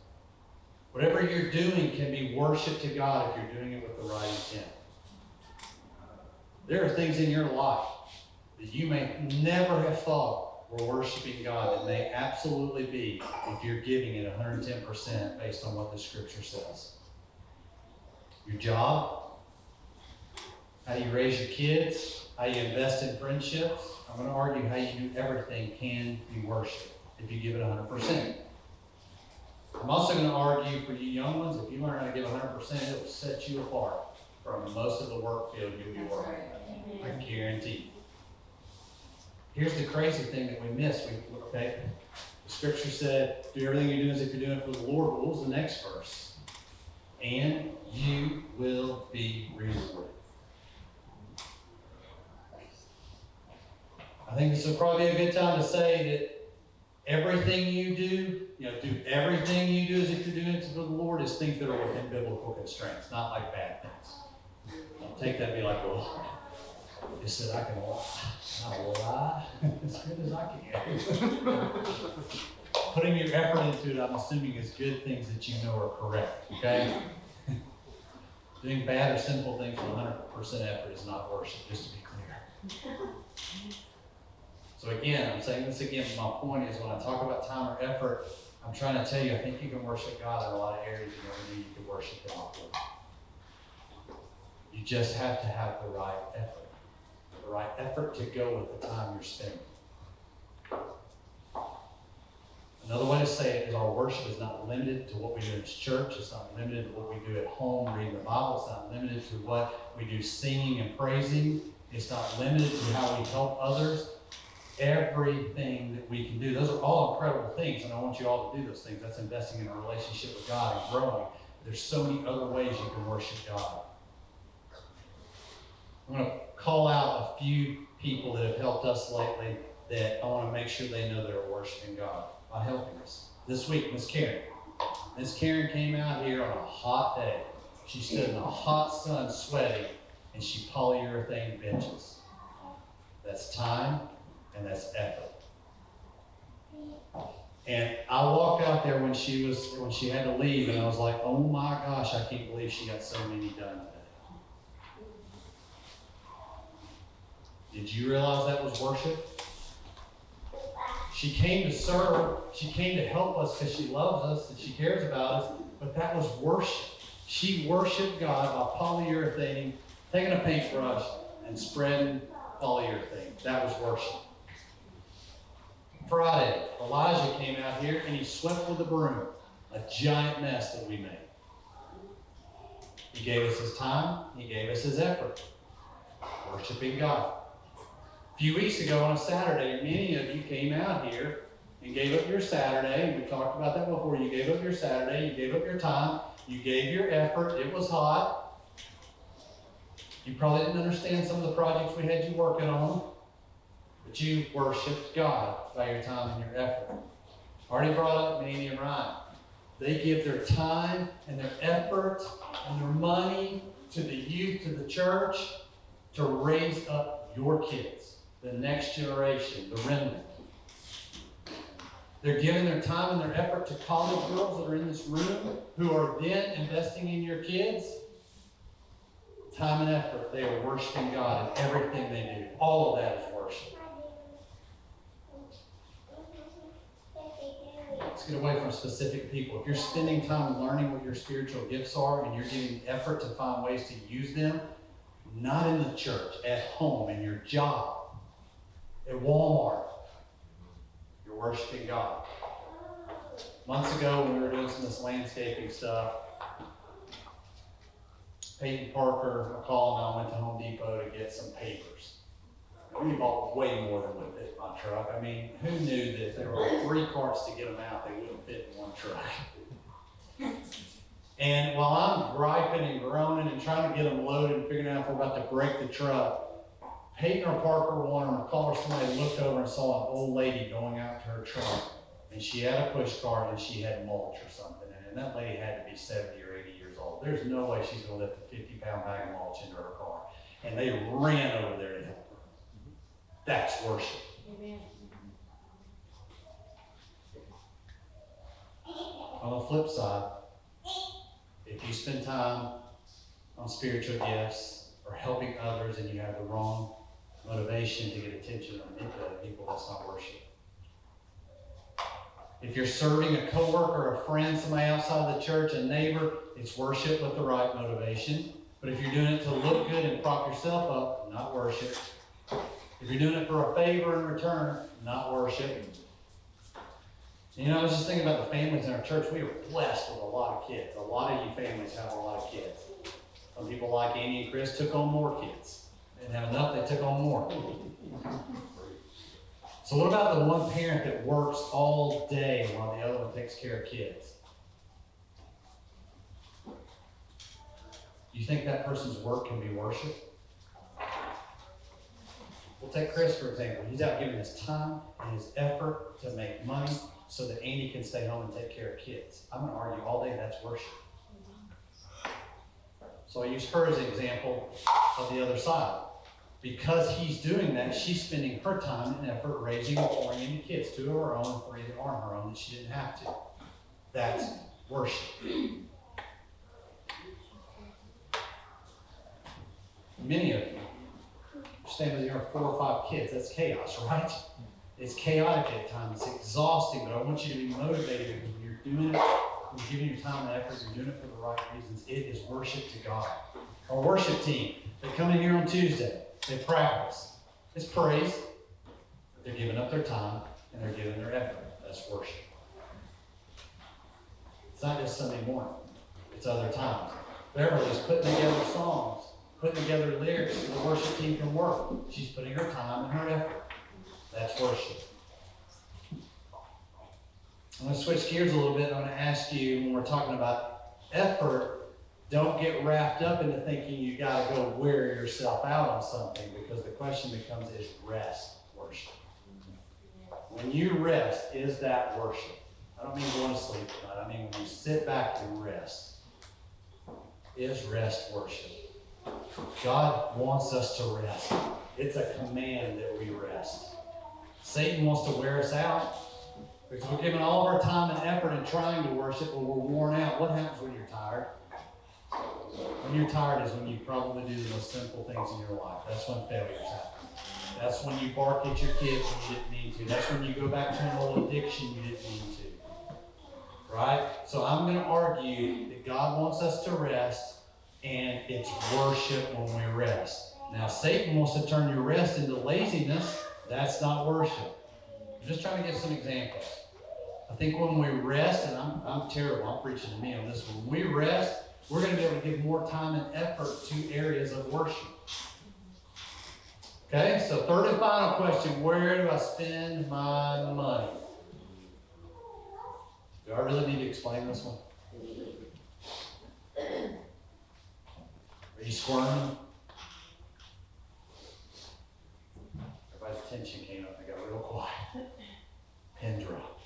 Whatever you're doing can be worship to God if you're doing it with the right intent. There are things in your life that you may never have thought were worshiping God that may absolutely be if you're giving it 110% based on what the Scripture says. Your job, how you raise your kids, how you invest in friendships. I'm going to argue how you do everything can be worship if you give it 100%. I'm also going to argue for you young ones, if you learn how to give 100%, it will set you apart from most of the work field you'll be working. I guarantee. Here's the crazy thing that we miss. We, okay, the scripture said, "Do everything you do as if you're doing it for the Lord." What was the next verse? And you will be rewarded. I think this would probably be a good time to say that everything you do, you know, do everything you do as if you're doing it for the Lord is things that are within biblical constraints, not like bad things. Take that and be like, well, it said I can lie. I will lie as good as I can. Putting your effort into it, I'm assuming, is good things that you know are correct, okay? Doing bad or sinful things with 100% effort is not worship, just to be clear. So again, I'm saying this again, my point is when I talk about time or effort, I'm trying to tell you, I think you can worship God in a lot of areas you never knew you could worship God. You just have to have the right effort. The right effort to go with the time you're spending. Another way to say it is our worship is not limited to what we do in church. It's not limited to what we do at home reading the Bible. It's not limited to what we do singing and praising. It's not limited to how we help others. Everything that we can do, those are all incredible things, and I want you all to do those things. That's investing in a relationship with God and growing. There's so many other ways you can worship God. I'm going to call out a few people that have helped us lately that I want to make sure they know they're worshiping God by helping us. This week, Miss Karen. Miss Karen came out here on a hot day. She stood in the hot sun sweating, and she polyurethane benches. That's time and that's effort. And I walked out there when she was when she had to leave, and I was like, "Oh my gosh, I can't believe she got so many done today." Did you realize that was worship? She came to serve, she came to help us because she loves us and she cares about us, but that was worship. She worshiped God by polyurethane, taking a paintbrush and spreading polyurethane. That was worship. Friday, Elijah came out here and he swept with a broom a giant mess that we made. He gave us his time, he gave us his effort. Worshiping God. A few weeks ago on a Saturday, many of you came out here and gave up your Saturday. We talked about that before. You gave up your Saturday, you gave up your time, you gave your effort. It was hot. You probably didn't understand some of the projects we had you working on, but you worshiped God by your time and your effort. Already brought up Manny and Ryan. They give their time and their effort and their money to the youth, to the church, to raise up your kids, the next generation, the remnant. They're giving their time and their effort to college girls that are in this room who are then investing in your kids. Time and effort, they are worshiping God in everything they do. All of that is worship. Let's get away from specific people. If you're spending time learning what your spiritual gifts are and you're giving effort to find ways to use them, not in the church, at home, in your job, at Walmart, you're worshiping God. Months ago, when we were doing some of this landscaping stuff, Peyton Parker, McCall, and I went to Home Depot to get some papers. We bought way more than would fit my truck. I mean, who knew that if there were three carts to get them out, they wouldn't fit in one truck? And while I'm griping and groaning and trying to get them loaded and figuring out if we're about to break the truck, Peyton or Parker, one or McCall or somebody looked over and saw an old lady going out to her truck. And she had a push cart and she had mulch or something in it. And that lady had to be 70 or 80 years old. There's no way she's going to lift a 50 pound bag of mulch into her car. And they ran over there to help her. That's worship. On the flip side, if you spend time on spiritual gifts or helping others and you have the wrong motivation to get attention or people, that's not worship. If you're serving a coworker, a friend, somebody outside of the church, a neighbor, it's worship with the right motivation. But if you're doing it to look good and prop yourself up, not worship. If you're doing it for a favor in return, not worship. You know, I was just thinking about the families in our church. We are blessed with a lot of kids. A lot of you families have a lot of kids. Some people like Amy and Chris took on more kids. Didn't have enough, they took on more. So what about the one parent that works all day while the other one takes care of kids? You think that person's work can be worship? We'll take Chris, for example. He's out giving his time and his effort to make money so that Andy can stay home and take care of kids. I'm going to argue all day that's worship. So I use her as an example of the other side. Because he's doing that, she's spending her time and effort raising and pouring into kids, two of her own, three that aren't her own, that she didn't have to. That's worship. Many of you standing there four or five kids, that's chaos, right? It's chaotic at times, it's exhausting, but I want you to be motivated when you're doing it, when you're giving your time and effort, you're doing it for the right reasons. It is worship to God. Our worship team, they come in here on Tuesday, they practice. It's praise, they're giving up their time and they're giving their effort. That's worship. It's not just Sunday morning, it's other times. Beverly's putting together songs, putting together lyrics so the worship team can work. She's putting her time and her effort. That's worship. I'm going to switch gears a little bit. I'm going to ask you when we're talking about effort, don't get wrapped up into thinking you got to go wear yourself out on something because the question becomes is rest worship? When you rest, is that worship? I don't mean going to sleep tonight. I mean when you sit back and rest. Is rest worship? God wants us to rest. It's a command that we rest. Satan wants to wear us out because we're giving all of our time and effort in trying to worship, but we're worn out. What happens when you're tired? When you're tired is when you probably do the most simple things in your life. That's when failures happen. That's when you bark at your kids when you didn't mean to. That's when you go back to an old addiction you didn't mean to. Right? So I'm going to argue that God wants us to rest, and it's worship when we rest. Now, Satan wants to turn your rest into laziness. That's not worship. I'm just trying to give some examples. I think when we rest, and I'm, I'm terrible, I'm preaching to me on this one. When we rest, we're going to be able to give more time and effort to areas of worship. Okay, so third and final question where do I spend my money? Do I really need to explain this one? Are you squirming? Everybody's attention came up, they got real quiet. Pin drop.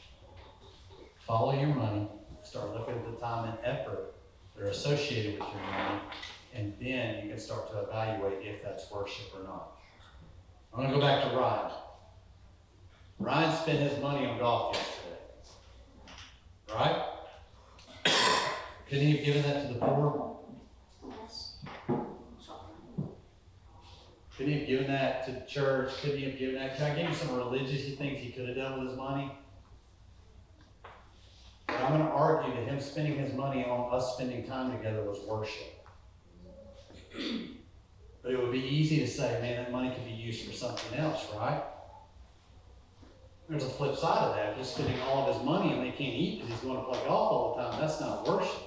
Follow your money, start looking at the time and effort that are associated with your money, and then you can start to evaluate if that's worship or not. I'm gonna go back to Ryan. Ryan spent his money on golf yesterday. Right? Couldn't he have given that to the poor? Couldn't he have given that to the church? Couldn't he have given that? Can I give you some religious things he could have done with his money? But I'm gonna argue that him spending his money on us spending time together was worship. But it would be easy to say, man, that money could be used for something else, right? There's a flip side of that. He's spending all of his money and they can't eat because he's going to play golf all the time, that's not worship.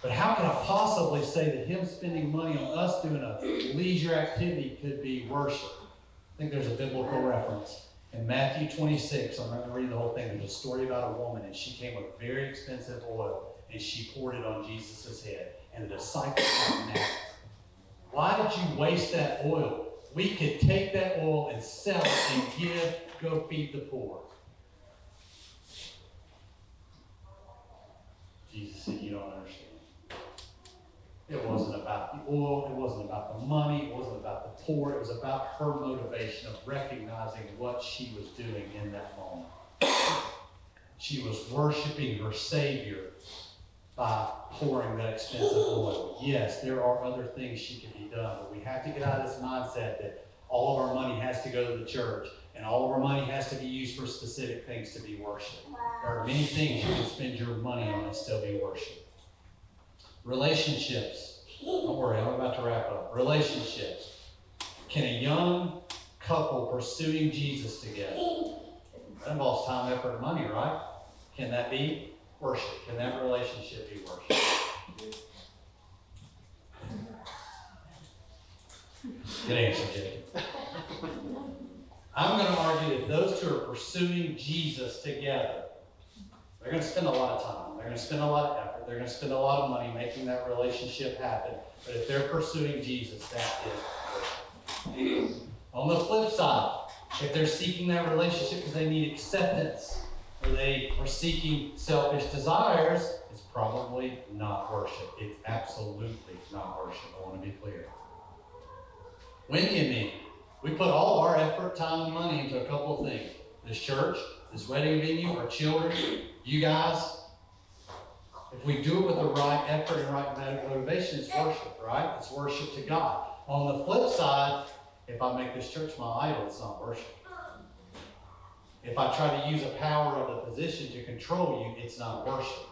But how can I possibly say that him spending money on us doing a leisure activity could be worship? I think there's a biblical reference. In Matthew 26, I'm not going to read the whole thing. There's a story about a woman, and she came with very expensive oil, and she poured it on Jesus' head. And the disciples got mad. Why did you waste that oil? We could take that oil and sell it and give, go feed the poor. Jesus said, You don't understand. It wasn't about the oil, it wasn't about the money, it wasn't about the poor, it was about her motivation of recognizing what she was doing in that moment. She was worshiping her Savior by pouring that expensive oil. Yes, there are other things she can be done, but we have to get out of this mindset that all of our money has to go to the church and all of our money has to be used for specific things to be worshiped. There are many things you can spend your money on and still be worship. Relationships. Don't worry, I'm about to wrap up. Relationships. Can a young couple pursuing Jesus together? That involves time, effort, and money, right? Can that be worship? Can that relationship be worship? Good answer, Jacob. I'm going to argue that those two are pursuing Jesus together. They're going to spend a lot of time. They're going to spend a lot of effort. They're going to spend a lot of money making that relationship happen. But if they're pursuing Jesus, that is. On the flip side, if they're seeking that relationship because they need acceptance or they are seeking selfish desires, it's probably not worship. It's absolutely not worship. I want to be clear. When you meet, we put all our effort, time, and money into a couple of things. This church, this wedding venue, our children, you guys. If we do it with the right effort and right motivation, it's worship, right? It's worship to God. On the flip side, if I make this church my idol, it's not worship. If I try to use a power of the position to control you, it's not worship.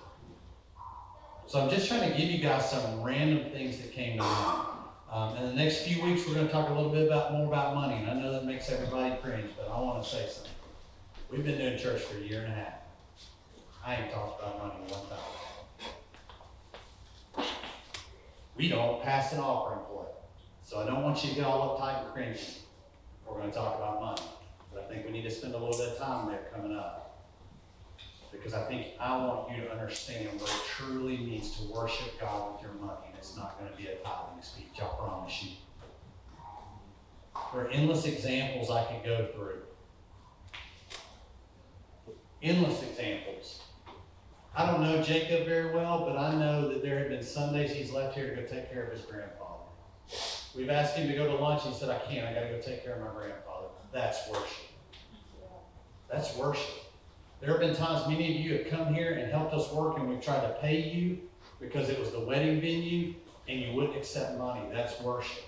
So I'm just trying to give you guys some random things that came to mind. Um, in the next few weeks, we're going to talk a little bit about more about money, and I know that makes everybody cringe, but I want to say something. We've been doing church for a year and a half. I ain't talked about money one time. We don't pass an offering plate, so I don't want you to get all uptight and cringy. We're going to talk about money, but I think we need to spend a little bit of time there coming up because I think I want you to understand what it truly means to worship God with your money, and it's not going to be a tithing speech, I promise you. There are endless examples I could go through. Endless examples. I don't know Jacob very well, but I know that there have been Sundays he's left here to go take care of his grandfather. We've asked him to go to lunch, he said, I can't, I gotta go take care of my grandfather. That's worship. That's worship. There have been times many of you have come here and helped us work and we've tried to pay you because it was the wedding venue and you wouldn't accept money. That's worship.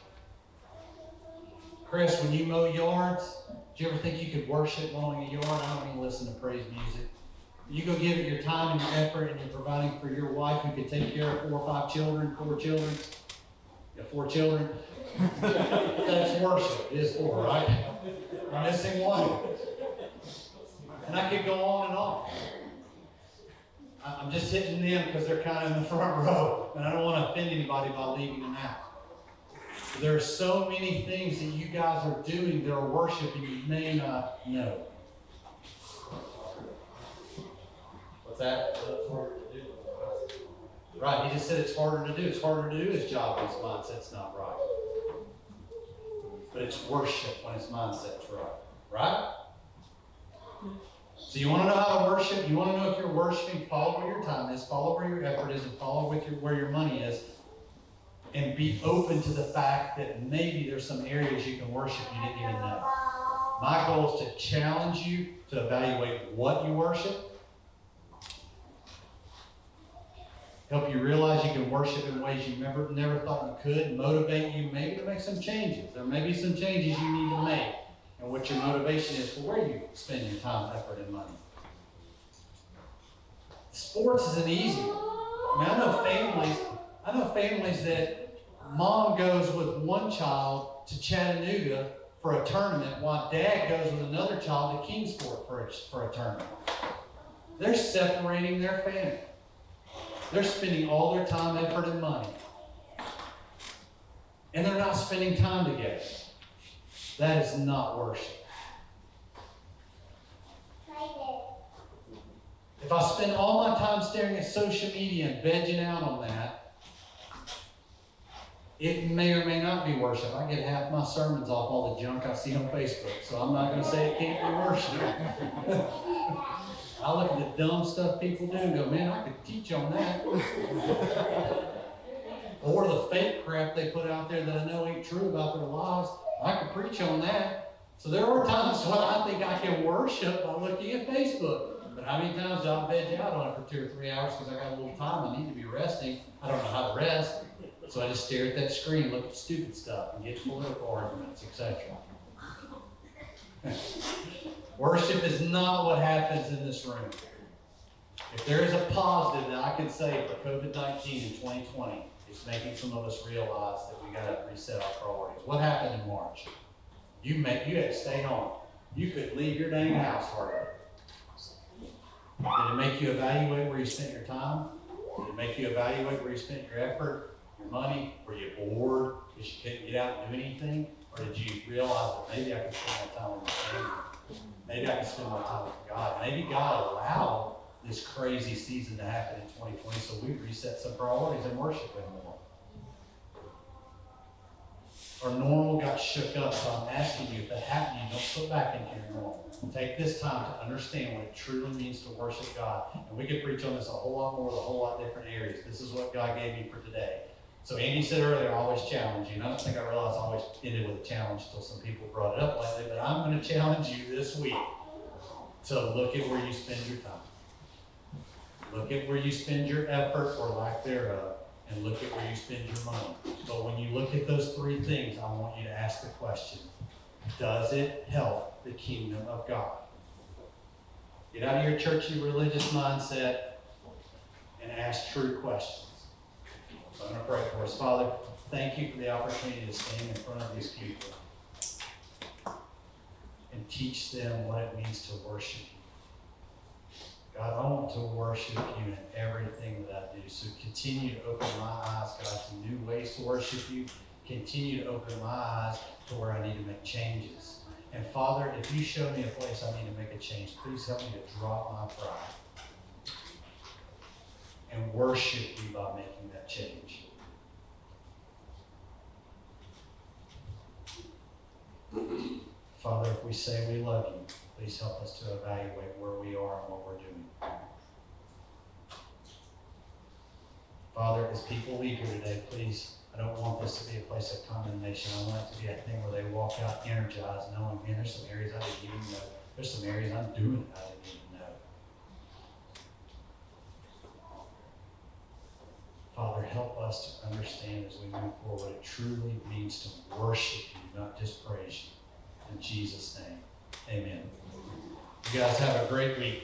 Chris, when you mow yards, do you ever think you could worship mowing a yard? I don't even listen to praise music. You go give it your time and your effort, and you're providing for your wife who could take care of four or five children, four children. Got four children. That's worship. It is four, right? I'm missing one. And I could go on and on. I'm just hitting them because they're kind of in the front row, and I don't want to offend anybody by leaving them out. There are so many things that you guys are doing that are worship and you may not know. That? Right, he just said it's harder to do. It's harder to do his job when his mindset's not right. But it's worship when his mindset's right. Right? So you want to know how to worship? You want to know if you're worshiping? Follow where your time is, follow where your effort is, and follow your, where your money is. And be open to the fact that maybe there's some areas you can worship you didn't even know. My goal is to challenge you to evaluate what you worship. Help you realize you can worship in ways you never never thought you could, motivate you maybe to make some changes. There may be some changes you need to make and what your motivation is for where you spend your time, effort, and money. Sports is an easy. I mean, I know families, I know families that mom goes with one child to Chattanooga for a tournament while dad goes with another child to Kingsport for a, for a tournament. They're separating their family. They're spending all their time, effort, and money. And they're not spending time together. That is not worship. If I spend all my time staring at social media and vegging out on that, it may or may not be worship. I get half my sermons off all the junk I see on Facebook, so I'm not going to say it can't be worship. I look at the dumb stuff people do and go, man, I could teach on that. or the fake crap they put out there that I know ain't true about their lives. I could preach on that. So there are times when I think I can worship by looking at Facebook. But how many times do I veg out on it for two or three hours because I got a little time, I need to be resting. I don't know how to rest. So I just stare at that screen, look at stupid stuff, and get political arguments, etc. Worship is not what happens in this room. If there is a positive that I can say for COVID 19 in 2020, it's making some of us realize that we got to reset our priorities. What happened in March? You make you had to stay home. You could leave your dang house hardly. Did it make you evaluate where you spent your time? Did it make you evaluate where you spent your effort, your money? Were you bored because you couldn't get out and do anything? Or did you realize that maybe I could spend my time with my family? Maybe I can spend my time with God. Maybe God allowed this crazy season to happen in 2020 so we reset some priorities and worship Him more. Our normal got shook up, so I'm asking you, if that happened, you don't put back into your normal. Take this time to understand what it truly means to worship God. And we could preach on this a whole lot more, a whole lot different areas. This is what God gave me for today. So Andy said earlier, I always challenge you. And I don't think I realized I always ended with a challenge until some people brought it up lately. But I'm going to challenge you this week to look at where you spend your time. Look at where you spend your effort or lack thereof, and look at where you spend your money. But when you look at those three things, I want you to ask the question Does it help the kingdom of God? Get out of your churchy religious mindset and ask true questions. I'm going to pray for us. Father, thank you for the opportunity to stand in front of these people and teach them what it means to worship you. God, I want to worship you in everything that I do. So continue to open my eyes, God, to new ways to worship you. Continue to open my eyes to where I need to make changes. And Father, if you show me a place I need to make a change, please help me to drop my pride and worship you by making that change. Father, if we say we love you, please help us to evaluate where we are and what we're doing. Father, as people leave here today, please, I don't want this to be a place of condemnation. I want it to be a thing where they walk out energized, knowing, man, there's some areas I didn't even know. There's some areas I'm doing I didn't even know. Father, help us to understand as we move forward what it truly means to worship you, not just praise you. In Jesus' name, amen. You guys have a great week.